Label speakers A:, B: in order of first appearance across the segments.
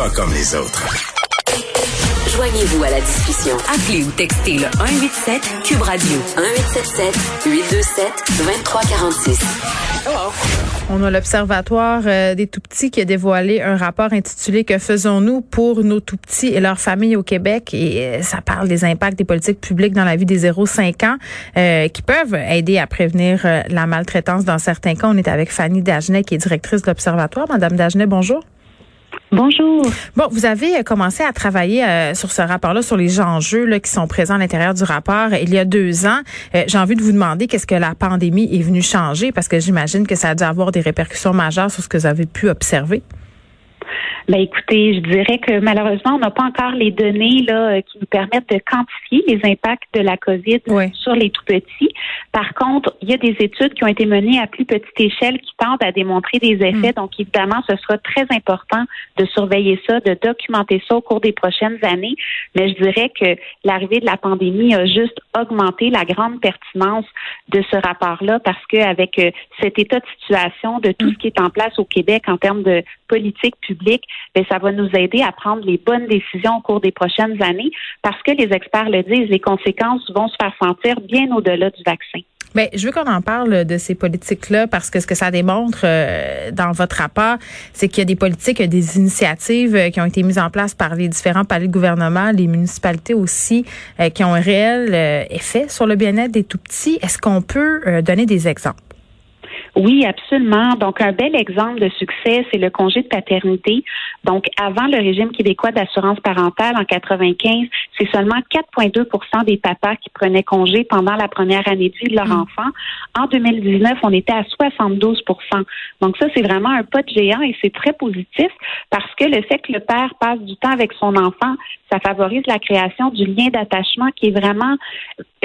A: Pas comme les autres.
B: Joignez-vous à la discussion. Appelez ou textez le 187 Cube Radio 1877 827 2346.
C: On a l'Observatoire euh, des tout-petits qui a dévoilé un rapport intitulé Que faisons-nous pour nos tout-petits et leurs familles au Québec? Et euh, ça parle des impacts des politiques publiques dans la vie des 0-5 ans euh, qui peuvent aider à prévenir la maltraitance dans certains cas. On est avec Fanny Dagenet qui est directrice de l'Observatoire. Madame Dagenet, bonjour.
D: Bonjour.
C: Bon, vous avez commencé à travailler euh, sur ce rapport-là, sur les enjeux là, qui sont présents à l'intérieur du rapport il y a deux ans. Euh, j'ai envie de vous demander qu'est-ce que la pandémie est venue changer, parce que j'imagine que ça a dû avoir des répercussions majeures sur ce que vous avez pu observer.
D: Ben écoutez, je dirais que malheureusement, on n'a pas encore les données là euh, qui nous permettent de quantifier les impacts de la COVID sur les tout petits. Par contre, il y a des études qui ont été menées à plus petite échelle qui tentent à démontrer des effets. Mm. Donc évidemment, ce sera très important de surveiller ça, de documenter ça au cours des prochaines années. Mais je dirais que l'arrivée de la pandémie a juste augmenté la grande pertinence de ce rapport-là parce qu'avec euh, cet état de situation de tout mm. ce qui est en place au Québec en termes de politique publique, bien, ça va nous aider à prendre les bonnes décisions au cours des prochaines années parce que les experts le disent, les conséquences vont se faire sentir bien au-delà du vaccin.
C: Bien, je veux qu'on en parle de ces politiques-là parce que ce que ça démontre euh, dans votre rapport, c'est qu'il y a des politiques, des initiatives euh, qui ont été mises en place par les différents paliers de gouvernement, les municipalités aussi, euh, qui ont un réel effet sur le bien-être des tout petits. Est-ce qu'on peut donner des exemples?
D: Oui, absolument. Donc, un bel exemple de succès, c'est le congé de paternité. Donc, avant le régime québécois d'assurance parentale en 95, c'est seulement 4,2% des papas qui prenaient congé pendant la première année de vie de leur mm. enfant. En 2019, on était à 72% Donc, ça, c'est vraiment un pas de géant et c'est très positif parce que le fait que le père passe du temps avec son enfant, ça favorise la création du lien d'attachement qui est vraiment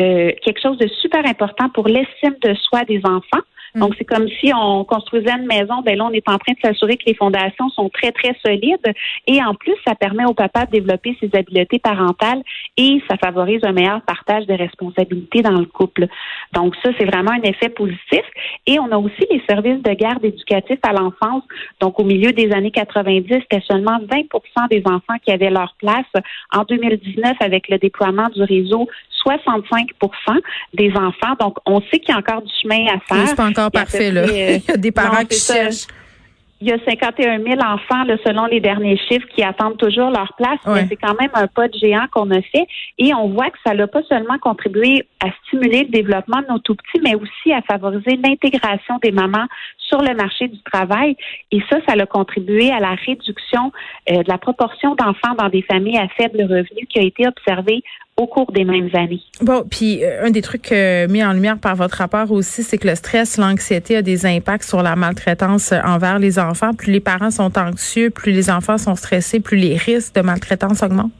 D: euh, quelque chose de super important pour l'estime de soi des enfants. Mm. Donc, c'est comme si on construisait une maison. Ben là, on est en train de s'assurer que les fondations sont très, très solides. Et en plus, ça permet au papa de développer ses habiletés parentales et ça favorise un meilleur partage des responsabilités dans le couple. Donc, ça, c'est vraiment un effet positif. Et on a aussi les services de garde éducatifs à l'enfance. Donc, au milieu des années 90, c'était seulement 20% des enfants qui avaient leur place. En 2019, avec le déploiement du réseau, 65% des enfants. Donc, on sait qu'il y a encore du chemin à faire.
C: Encore parfait, là. Il y a des parents qui cherchent.
D: Il y a 51 000 enfants, selon les derniers chiffres, qui attendent toujours leur place. Mais c'est quand même un pas de géant qu'on a fait. Et on voit que ça n'a pas seulement contribué à stimuler le développement de nos tout-petits, mais aussi à favoriser l'intégration des mamans sur le marché du travail. Et ça, ça a contribué à la réduction euh, de la proportion d'enfants dans des familles à faible revenu qui a été observée au cours des mêmes années.
C: Bon, puis euh, un des trucs euh, mis en lumière par votre rapport aussi, c'est que le stress, l'anxiété a des impacts sur la maltraitance envers les enfants. Plus les parents sont anxieux, plus les enfants sont stressés, plus les risques de maltraitance augmentent.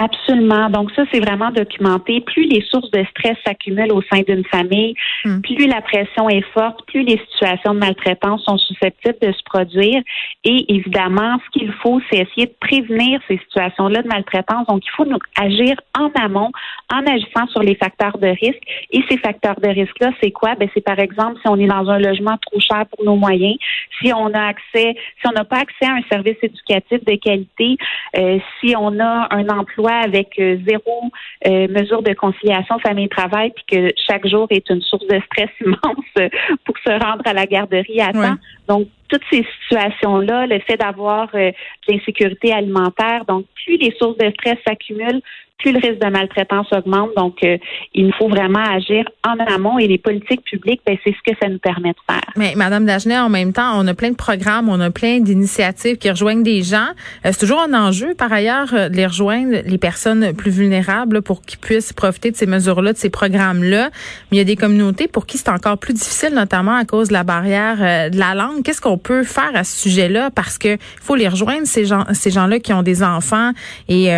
D: Absolument. Donc ça, c'est vraiment documenté. Plus les sources de stress s'accumulent au sein d'une famille, hmm. plus la pression est forte, plus les situations de maltraitance sont susceptibles de se produire. Et évidemment, ce qu'il faut, c'est essayer de prévenir ces situations-là de maltraitance. Donc, il faut agir en amont, en agissant sur les facteurs de risque. Et ces facteurs de risque-là, c'est quoi? Ben, c'est par exemple si on est dans un logement trop cher pour nos moyens, si on a accès, si on n'a pas accès à un service éducatif de qualité, euh, si on a un emploi avec euh, zéro euh, mesure de conciliation famille-travail, puis que chaque jour est une source de stress immense pour se rendre à la garderie à temps. Donc, toutes ces situations-là, le fait d'avoir euh, l'insécurité alimentaire, donc plus les sources de stress s'accumulent, plus le risque de maltraitance augmente. Donc, euh, il faut vraiment agir en amont et les politiques publiques, ben, c'est ce que ça nous permet de faire.
C: Mais Madame Dagenet, en même temps, on a plein de programmes, on a plein d'initiatives qui rejoignent des gens. Euh, c'est toujours un enjeu, par ailleurs, euh, de les rejoindre, les personnes plus vulnérables, pour qu'ils puissent profiter de ces mesures-là, de ces programmes-là. Mais il y a des communautés pour qui c'est encore plus difficile, notamment à cause de la barrière de la langue. Qu'est-ce qu'on peut faire à ce sujet-là? Parce que faut les rejoindre, ces gens, ces gens-là qui ont des enfants et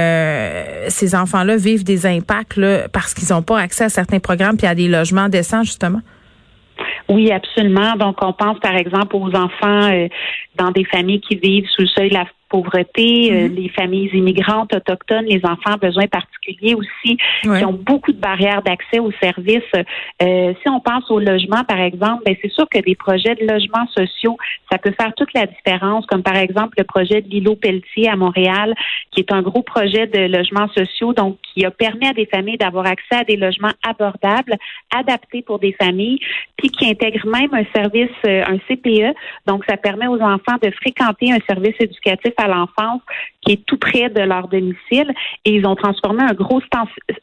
C: ces enfants enfants-là vivent des impacts parce qu'ils n'ont pas accès à certains programmes puis à des logements décents, justement?
D: Oui, absolument. Donc, on pense par exemple aux enfants euh, dans des familles qui vivent sous le seuil de la pauvreté, euh, mhm. les familles immigrantes autochtones, les enfants à besoins particuliers aussi, qui ont beaucoup de barrières d'accès aux services. Euh, si on pense au logement, par exemple, ben c'est sûr que des projets de logements sociaux, ça peut faire toute la différence, comme par exemple le projet de l'îlot Pelletier à Montréal, qui est un gros projet de logements sociaux, donc qui a permis à des familles d'avoir accès à des logements abordables, adaptés pour des familles, puis qui intègre même un service, euh, un CPE, donc ça permet aux enfants de fréquenter un service éducatif à l'enfance qui est tout près de leur domicile et ils ont transformé un gros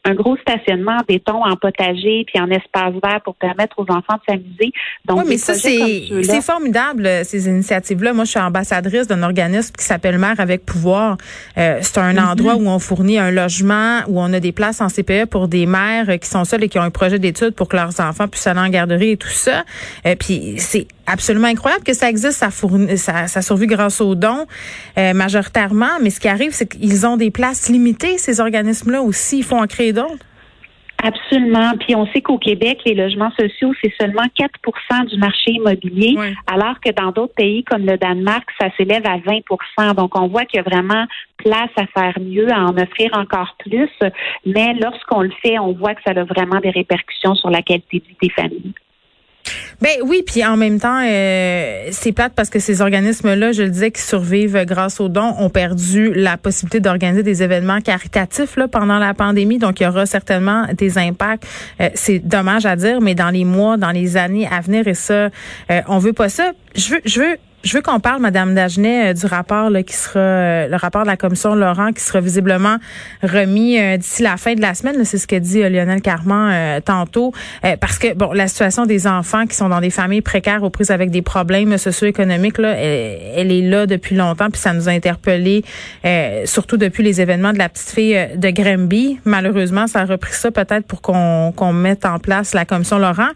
D: un gros stationnement en béton en potager puis en espace vert pour permettre aux enfants de s'amuser.
C: Donc oui, mais ça c'est formidable ces initiatives là. Moi je suis ambassadrice d'un organisme qui s'appelle Mère avec pouvoir. Euh, c'est un mm-hmm. endroit où on fournit un logement où on a des places en CPE pour des mères qui sont seules et qui ont un projet d'études pour que leurs enfants puissent aller en garderie et tout ça. Euh, puis c'est absolument incroyable que ça existe, ça, fournit, ça, ça survit grâce aux dons euh, majoritairement. Mais ce qui arrive, c'est qu'ils ont des places limitées, ces organismes-là aussi. Il faut en créer d'autres.
D: Absolument. Puis on sait qu'au Québec, les logements sociaux, c'est seulement 4% du marché immobilier, alors que dans d'autres pays comme le Danemark, ça s'élève à 20% Donc on voit qu'il y a vraiment place à faire mieux, à en offrir encore plus. Mais lorsqu'on le fait, on voit que ça a vraiment des répercussions sur la qualité de vie des familles.
C: Ben oui, puis en même temps, euh, c'est plate parce que ces organismes-là, je le disais, qui survivent grâce aux dons, ont perdu la possibilité d'organiser des événements caritatifs là, pendant la pandémie. Donc, il y aura certainement des impacts. Euh, c'est dommage à dire, mais dans les mois, dans les années à venir, et ça, euh, on veut pas ça. Je veux, je veux je veux qu'on parle, Madame Dagenet, euh, du rapport là, qui sera euh, le rapport de la commission Laurent qui sera visiblement remis euh, d'ici la fin de la semaine. C'est ce que dit Lionel Carman tantôt. parce que bon, la situation des enfants qui sont dans des familles précaires aux prises avec des problèmes socio-économiques, là, elle, est là depuis longtemps, puis ça nous a interpellés, surtout depuis les événements de la petite fille de Granby. Malheureusement, ça a repris ça peut-être pour qu'on qu'on mette en place la commission Laurent.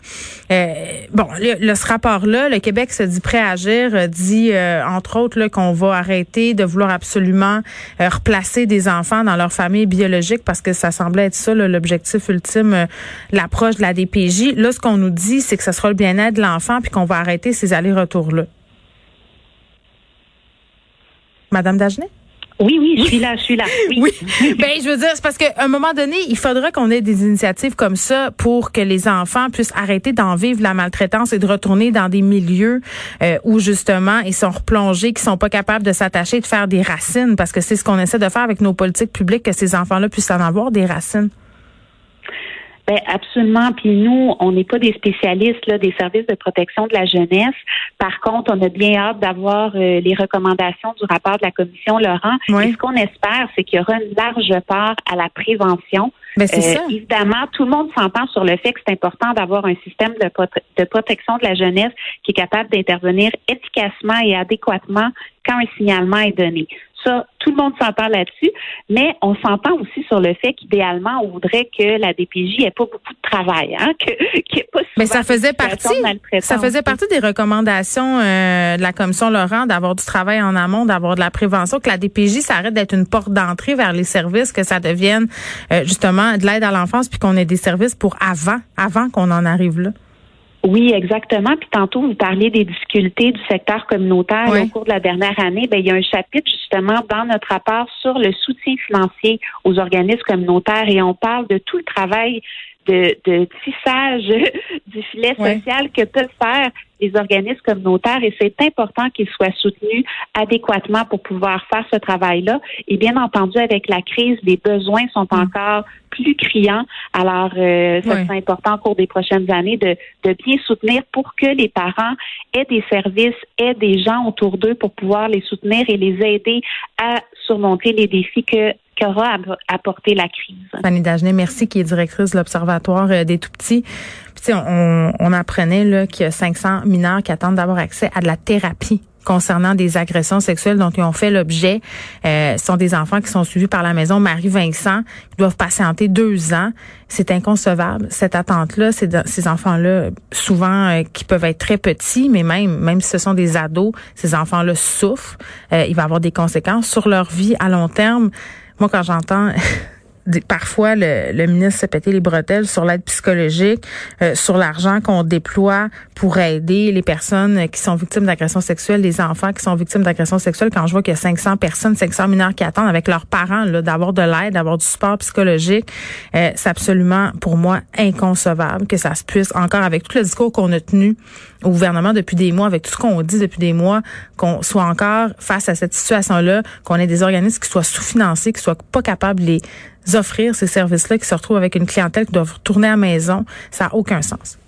C: bon, le, ce rapport-là, le Québec se dit prêt à agir dit, euh, entre autres, qu'on va arrêter de vouloir absolument euh, replacer des enfants dans leur famille biologique parce que ça semblait être ça l'objectif ultime, euh, l'approche de la DPJ. Là, ce qu'on nous dit, c'est que ce sera le bien-être de l'enfant puis qu'on va arrêter ces allers-retours-là. Madame Dagenet?
D: Oui, oui, je suis là, je suis là. Oui.
C: Ben, je veux dire, c'est parce qu'à un moment donné, il faudra qu'on ait des initiatives comme ça pour que les enfants puissent arrêter d'en vivre la maltraitance et de retourner dans des milieux euh, où justement ils sont replongés, qui sont pas capables de s'attacher, de faire des racines, parce que c'est ce qu'on essaie de faire avec nos politiques publiques, que ces enfants-là puissent en avoir des racines.
D: Ben absolument. Puis nous, on n'est pas des spécialistes là, des services de protection de la jeunesse. Par contre, on a bien hâte d'avoir euh, les recommandations du rapport de la commission Laurent. Et ce qu'on espère, c'est qu'il y aura une large part à la prévention.
C: Ben, c'est ça.
D: Évidemment, tout le monde s'entend sur le fait que c'est important d'avoir un système de, de protection de la jeunesse qui est capable d'intervenir efficacement et adéquatement quand un signalement est donné. Ça, tout le monde s'entend là-dessus, mais on s'entend aussi sur le fait qu'idéalement, on voudrait que la DPJ ait pas beaucoup de travail, hein, que, ait pas
C: Mais ça faisait partie, ça faisait partie des recommandations euh, de la commission Laurent d'avoir du travail en amont, d'avoir de la prévention, que la DPJ s'arrête d'être une porte d'entrée vers les services, que ça devienne euh, justement de l'aide à l'enfance, puis qu'on ait des services pour avant, avant qu'on en arrive là.
D: Oui, exactement. Puis tantôt, vous parliez des difficultés du secteur communautaire au cours de la dernière année. Bien, il y a un chapitre justement dans notre rapport sur le soutien financier aux organismes communautaires et on parle de tout le travail de, de tissage du filet social que peuvent faire les organismes communautaires et c'est important qu'ils soient soutenus adéquatement pour pouvoir faire ce travail-là. Et bien entendu, avec la crise, les besoins sont mm. encore plus criants. Alors, euh, ça sera important au cours des prochaines années de, de bien soutenir pour que les parents aient des services, aient des gens autour d'eux pour pouvoir les soutenir et les aider à surmonter les défis que qu'aura apporté la crise.
C: Fanny Dagenet, merci, qui est directrice de l'Observatoire euh, des tout-petits. Puis, on, on apprenait qu'il y a 500 mineurs qui attendent d'avoir accès à de la thérapie concernant des agressions sexuelles dont ils ont fait l'objet. Euh, ce sont des enfants qui sont suivis par la maison Marie-Vincent, qui doivent patienter deux ans. C'est inconcevable, cette attente-là. Ces enfants-là, souvent, euh, qui peuvent être très petits, mais même, même si ce sont des ados, ces enfants-là souffrent. Euh, il va avoir des conséquences sur leur vie à long terme. Moi, quand j'entends parfois le, le, ministre se pétait les bretelles sur l'aide psychologique, euh, sur l'argent qu'on déploie pour aider les personnes qui sont victimes d'agressions sexuelles, les enfants qui sont victimes d'agressions sexuelles. Quand je vois qu'il y a 500 personnes, 500 mineurs qui attendent avec leurs parents d'avoir de l'aide, d'avoir du support psychologique, euh, c'est absolument pour moi inconcevable que ça se puisse encore avec tout le discours qu'on a tenu au gouvernement depuis des mois, avec tout ce qu'on dit depuis des mois, qu'on soit encore face à cette situation-là, qu'on ait des organismes qui soient sous-financés, qui soient pas capables les offrir ces services-là, qui se retrouvent avec une clientèle qui doit retourner à la maison. Ça n'a aucun sens.